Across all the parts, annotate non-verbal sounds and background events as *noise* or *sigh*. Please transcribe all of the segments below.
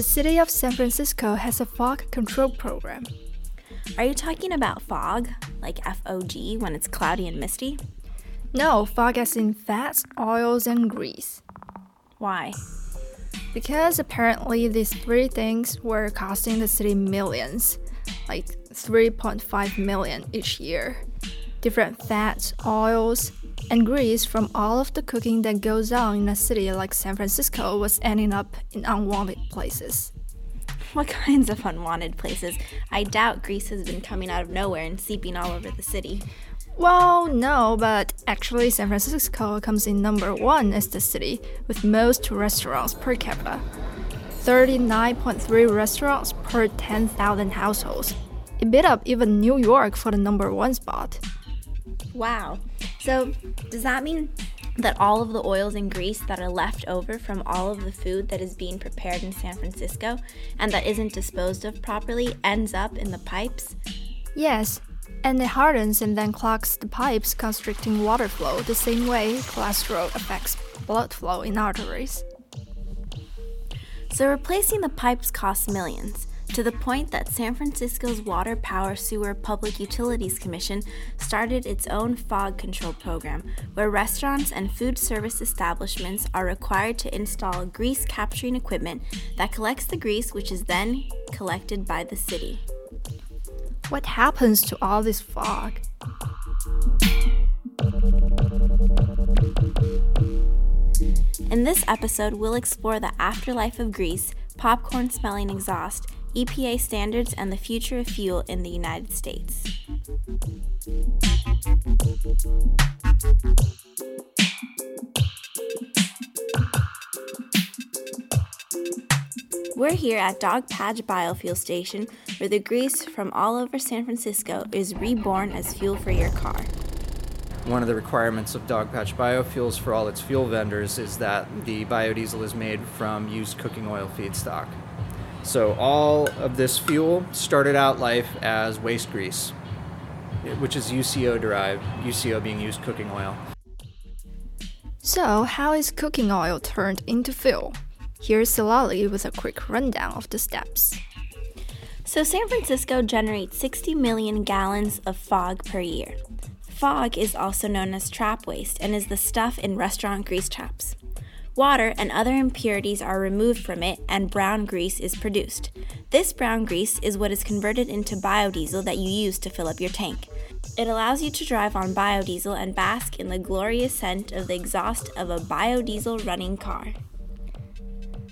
The city of San Francisco has a fog control program. Are you talking about fog, like F O G, when it's cloudy and misty? No, fog as in fats, oils, and grease. Why? Because apparently these three things were costing the city millions, like 3.5 million each year. Different fats, oils, and grease from all of the cooking that goes on in a city like San Francisco was ending up in unwanted places. What kinds of unwanted places? I doubt grease has been coming out of nowhere and seeping all over the city. Well, no, but actually, San Francisco comes in number one as the city with most restaurants per capita 39.3 restaurants per 10,000 households. It beat up even New York for the number one spot. Wow. So, does that mean that all of the oils and grease that are left over from all of the food that is being prepared in San Francisco and that isn't disposed of properly ends up in the pipes? Yes, and it hardens and then clogs the pipes, constricting water flow the same way cholesterol affects blood flow in arteries. So, replacing the pipes costs millions to the point that San Francisco's Water Power Sewer Public Utilities Commission started its own fog control program, where restaurants and food service establishments are required to install grease capturing equipment that collects the grease, which is then collected by the city. What happens to all this fog? In this episode, we'll explore the afterlife of grease, popcorn smelling exhaust, EPA standards, and the future of fuel in the United States. We're here at Dogpatch Biofuel Station, where the grease from all over San Francisco is reborn as fuel for your car. One of the requirements of Dogpatch Biofuels for all its fuel vendors is that the biodiesel is made from used cooking oil feedstock. So all of this fuel started out life as waste grease, which is UCO derived, UCO being used cooking oil. So, how is cooking oil turned into fuel? Here's Citlalli with a quick rundown of the steps. So, San Francisco generates 60 million gallons of fog per year. Fog is also known as trap waste and is the stuff in restaurant grease traps. Water and other impurities are removed from it, and brown grease is produced. This brown grease is what is converted into biodiesel that you use to fill up your tank. It allows you to drive on biodiesel and bask in the glorious scent of the exhaust of a biodiesel running car.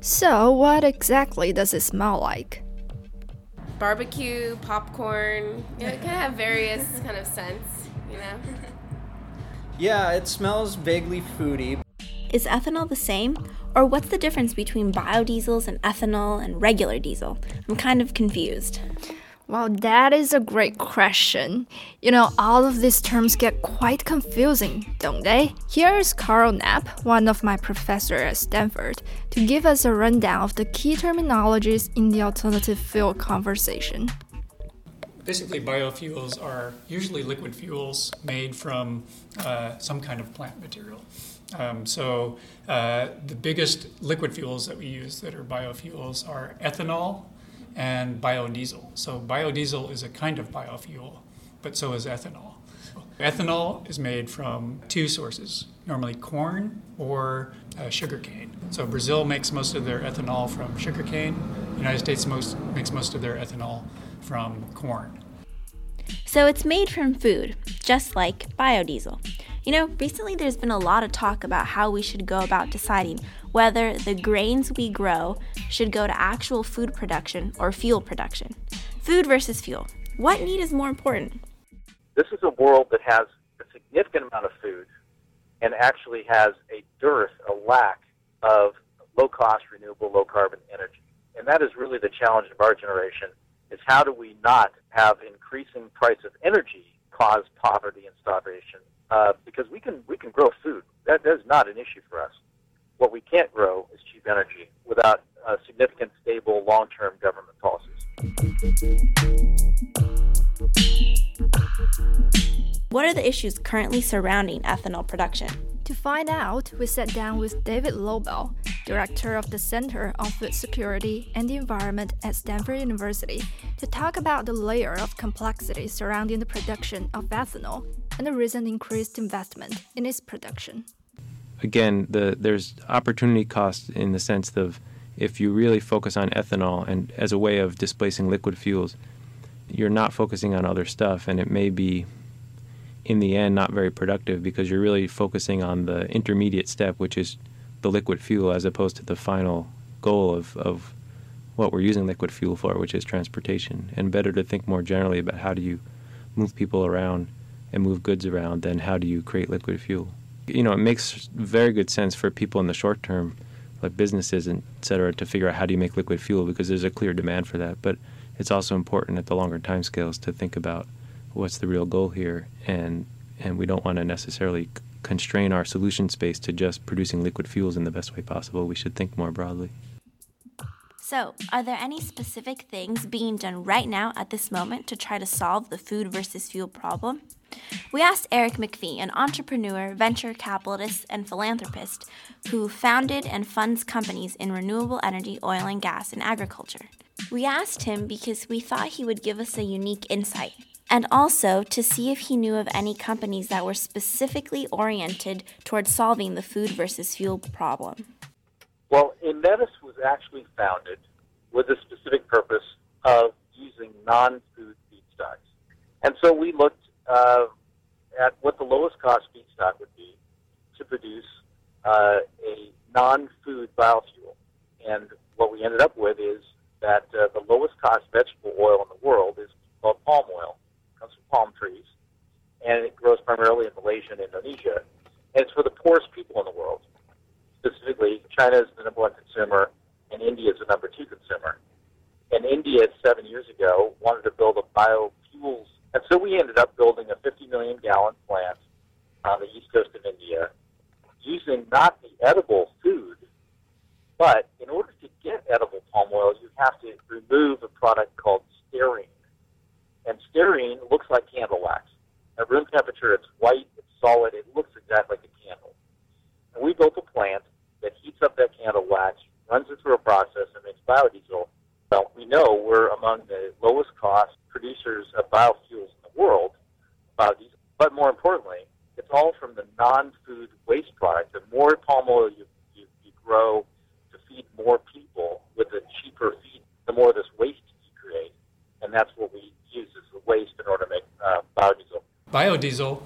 So, what exactly does it smell like? Barbecue, popcorn. You know, it can have various *laughs* kind of scents, you know? Yeah, it smells vaguely foody. Is ethanol the same? Or what's the difference between biodiesels and ethanol and regular diesel? I'm kind of confused. Well, that is a great question. You know, all of these terms get quite confusing, don't they? Here is Karl Knapp, one of my professors at Stanford, to give us a rundown of the key terminologies in the alternative fuel conversation. Basically, biofuels are usually liquid fuels made from uh, some kind of plant material. Um, so, uh, the biggest liquid fuels that we use that are biofuels are ethanol, and biodiesel. So biodiesel is a kind of biofuel, but so is ethanol. Ethanol is made from two sources, normally corn or uh, sugarcane. So Brazil makes most of their ethanol from sugarcane. The United States most, makes most of their ethanol from corn. So it's made from food, just like biodiesel. You know, recently there's been a lot of talk about how we should go about deciding whether the grains we grow should go to actual food production or fuel production. Food versus fuel. What need is more important? This is a world that has a significant amount of food and actually has a dearth, a lack of low cost, renewable, low carbon energy. And that is really the challenge of our generation is how do we not have increasing price of energy cause poverty and starvation? Uh, because we can we can grow food. That, that is not an issue for us. What we can't grow is cheap energy without uh, significant, stable, long-term government policies. What are the issues currently surrounding ethanol production? To find out, we sat down with David Lobell, director of the Center on Food Security and the Environment at Stanford University, to talk about the layer of complexity surrounding the production of ethanol and the recent increased investment in its production. Again, the, there's opportunity cost in the sense of if you really focus on ethanol and as a way of displacing liquid fuels, you're not focusing on other stuff, and it may be in the end not very productive because you're really focusing on the intermediate step, which is the liquid fuel, as opposed to the final goal of, of what we're using liquid fuel for, which is transportation. And better to think more generally about how do you move people around and move goods around than how do you create liquid fuel. You know, it makes very good sense for people in the short term, like businesses and et cetera, to figure out how do you make liquid fuel because there's a clear demand for that. But it's also important at the longer time scales to think about what's the real goal here, and and we don't want to necessarily constrain our solution space to just producing liquid fuels in the best way possible. We should think more broadly. So, are there any specific things being done right now at this moment to try to solve the food versus fuel problem? We asked Eric McAfee, an entrepreneur, venture capitalist, and philanthropist who founded and funds companies in renewable energy, oil and gas, and agriculture. We asked him because we thought he would give us a unique insight and also to see if he knew of any companies that were specifically oriented towards solving the food versus fuel problem. Well, Aemetis was actually founded with the specific purpose of using non-food feedstocks. And so we looked uh, at what the lowest cost feedstock would be to produce uh, a non-food biofuel. And what we ended up with is that uh, the lowest cost vegetable oil in the world is called palm oil comes from palm trees, and it grows primarily in Malaysia and Indonesia. And it's for the poorest people in the world. Specifically, China is the number one consumer, and India is the number two consumer. And India, seven years ago, wanted to build a biofuels, and so we ended up building a 50 million gallon plant on the east coast of India, using not the edible food, but in order to get edible palm oil, you have to remove a product called stearine and stearine looks like candle wax. At room temperature, it's white, it's solid, it looks exactly like a candle. And we built a plant that heats up that candle wax, runs it through a process, and makes biodiesel. Well, we know we're among the lowest cost producers of biofuels in the world, biodiesel. But more importantly, it's all from the non-food waste product. The more palm oil you, you, you grow to feed more people with a cheaper feed, the more this waste you create. And that's what we uses the waste in order to make uh, biodiesel.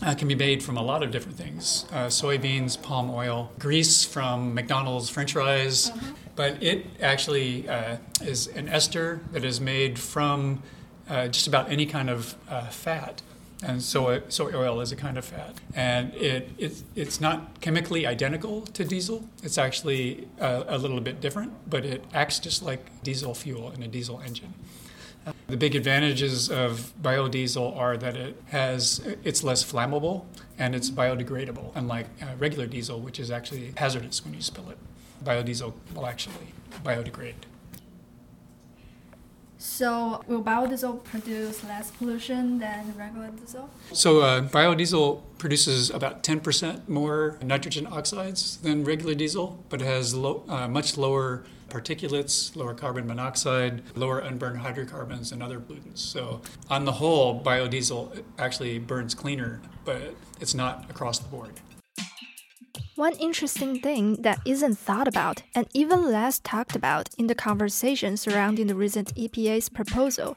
Uh, can be made from a lot of different things uh, soybeans, palm oil, grease from McDonald's french fries, mm-hmm. but it actually uh, is an ester that is made from uh, just about any kind of uh, fat. And soy, soy oil is a kind of fat. And it, it, it's not chemically identical to diesel. It's actually a little bit different, but it acts just like diesel fuel in a diesel engine. The big advantages of biodiesel are that it has it's less flammable and it's biodegradable, unlike uh, regular diesel, which is actually hazardous when you spill it. Biodiesel will actually biodegrade. So, will biodiesel produce less pollution than regular diesel? So, uh, biodiesel produces about 10% more nitrogen oxides than regular diesel, but it has low, uh, much lower particulates, lower carbon monoxide, lower unburned hydrocarbons, and other pollutants. So, on the whole, biodiesel actually burns cleaner, but it's not across the board. One interesting thing that isn't thought about and even less talked about in the conversation surrounding the recent EPA's proposal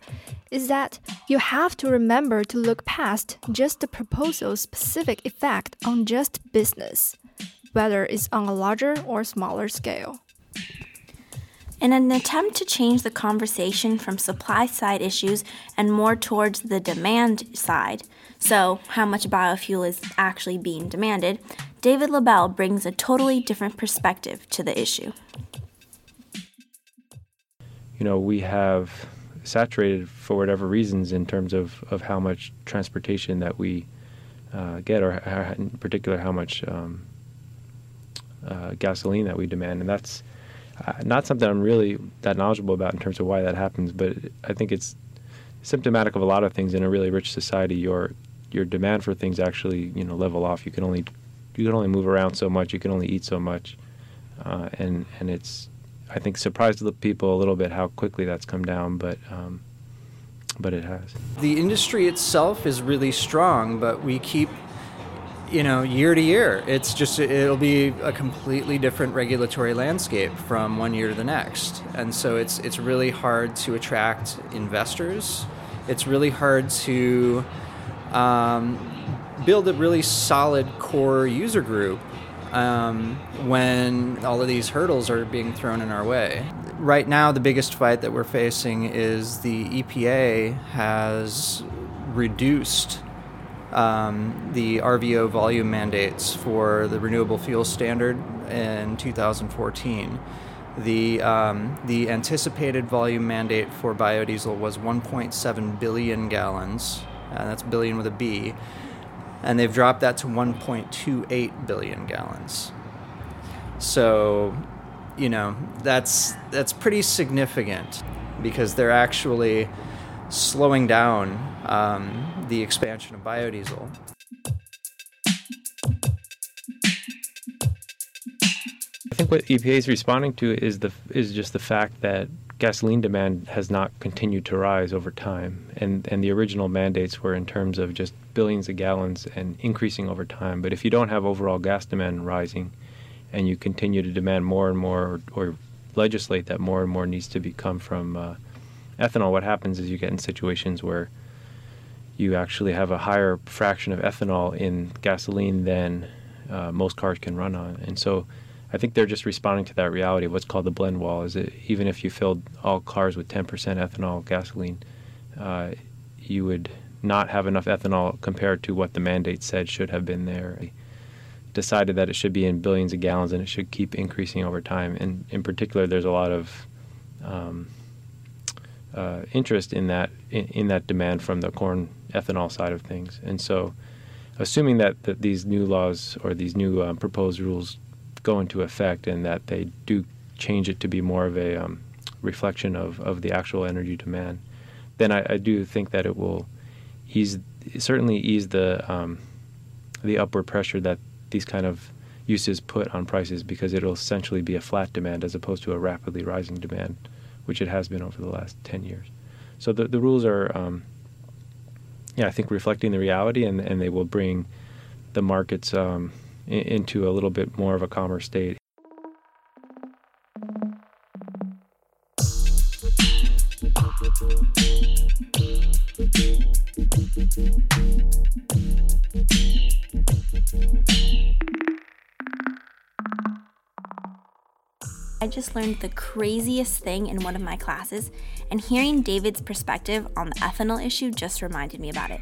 is that you have to remember to look past just the proposal's specific effect on just business, whether it's on a larger or smaller scale. In an attempt to change the conversation from supply side issues and more towards the demand side, so how much biofuel is actually being demanded, David Lobell brings a totally different perspective to the issue. You know, we have saturated for whatever reasons in terms of, of how much transportation that we uh, get, or in particular how much um, uh, gasoline that we demand, and that's not something I'm really that knowledgeable about in terms of why that happens, but I think it's symptomatic of a lot of things in a really rich society. Your your demand for things actually you know level off. You can only you can only move around so much, you can only eat so much, uh, and and it's I think surprised the people a little bit how quickly that's come down, but. Um, but it has. The industry itself is really strong, but we keep you know, year to year, it's just it'll be a completely different regulatory landscape from one year to the next, and so it's it's really hard to attract investors. It's really hard to um, build a really solid core user group um, when all of these hurdles are being thrown in our way. Right now, the biggest fight that we're facing is the EPA has reduced um, the RVO volume mandates for the renewable fuel standard in 2014. The, um, the anticipated volume mandate for biodiesel was 1.7 billion gallons, and that's billion with a B, and they've dropped that to 1.28 billion gallons. So, you know, that's that's pretty significant because they're actually slowing down um, the expansion of biodiesel. I think what EPA is responding to is the is just the fact that gasoline demand has not continued to rise over time, and and the original mandates were in terms of just billions of gallons and increasing over time. But if you don't have overall gas demand rising, and you continue to demand more and more, or, or legislate that more and more needs to become from uh, ethanol, what happens is you get in situations where you actually have a higher fraction of ethanol in gasoline than uh, most cars can run on. And so I think they're just responding to that reality what's called the blend wall. Is that even if you filled all cars with 10% ethanol gasoline, uh, you would not have enough ethanol compared to what the mandate said should have been there. Decided that it should be in billions of gallons and it should keep increasing over time. And in particular, there's a lot of um, uh, interest in that in, in, that demand from the corn ethanol side of things. And so, assuming that, that these new laws or these new um, proposed rules go into effect and that they do change it to be more of a um, reflection of, of the actual energy demand, then I, I, do think that it will ease certainly ease the um, the upward pressure that these kind of uses put on prices because it'll essentially be a flat demand as opposed to a rapidly rising demand which it has been over the last 10 years. So the, the rules are, um, yeah, I think reflecting the reality, and, and they will bring the markets um, into a little bit more of a calmer state. Just learned the craziest thing in one of my classes, and hearing David's perspective on the ethanol issue just reminded me about it.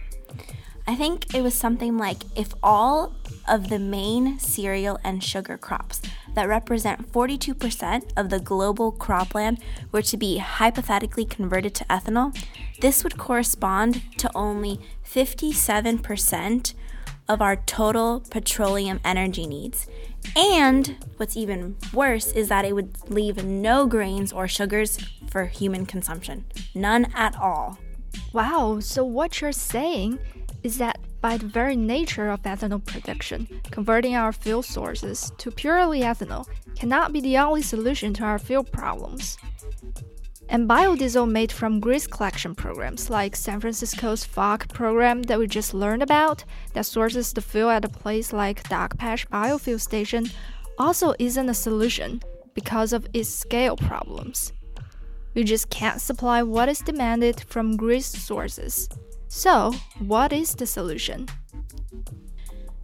I think it was something like if all of the main cereal and sugar crops that represent 42% of the global cropland were to be hypothetically converted to ethanol, this would correspond to only 57% of our total petroleum energy needs. And what's even worse is that it would leave no grains or sugars for human consumption. None at all. Wow, so what you're saying is that by the very nature of ethanol production, converting our fuel sources to purely ethanol cannot be the only solution to our fuel problems. And biodiesel made from grease collection programs like San Francisco's FOG program that we just learned about, that sources the fuel at a place like Dogpatch Biofuel Station, also isn't a solution because of its scale problems. We just can't supply what is demanded from grease sources. So, what is the solution?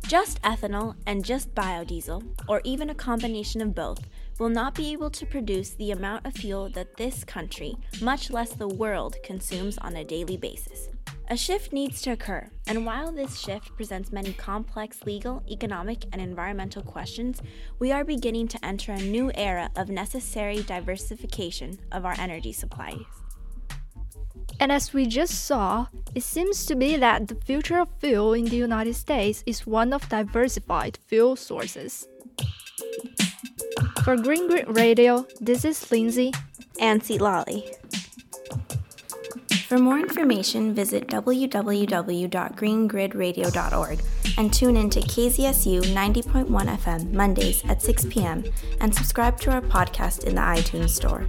Just ethanol and just biodiesel, or even a combination of both, will not be able to produce the amount of fuel that this country, much less the world, consumes on a daily basis. A shift needs to occur, and while this shift presents many complex legal, economic, and environmental questions, we are beginning to enter a new era of necessary diversification of our energy supplies. And as we just saw, it seems to be that the future of fuel in the United States is one of diversified fuel sources. For Green Grid Radio, this is Lindsay and Lolly. For more information, visit www.greengridradio.org and tune in to KZSU 90.1 FM Mondays at 6 p.m. and subscribe to our podcast in the iTunes Store.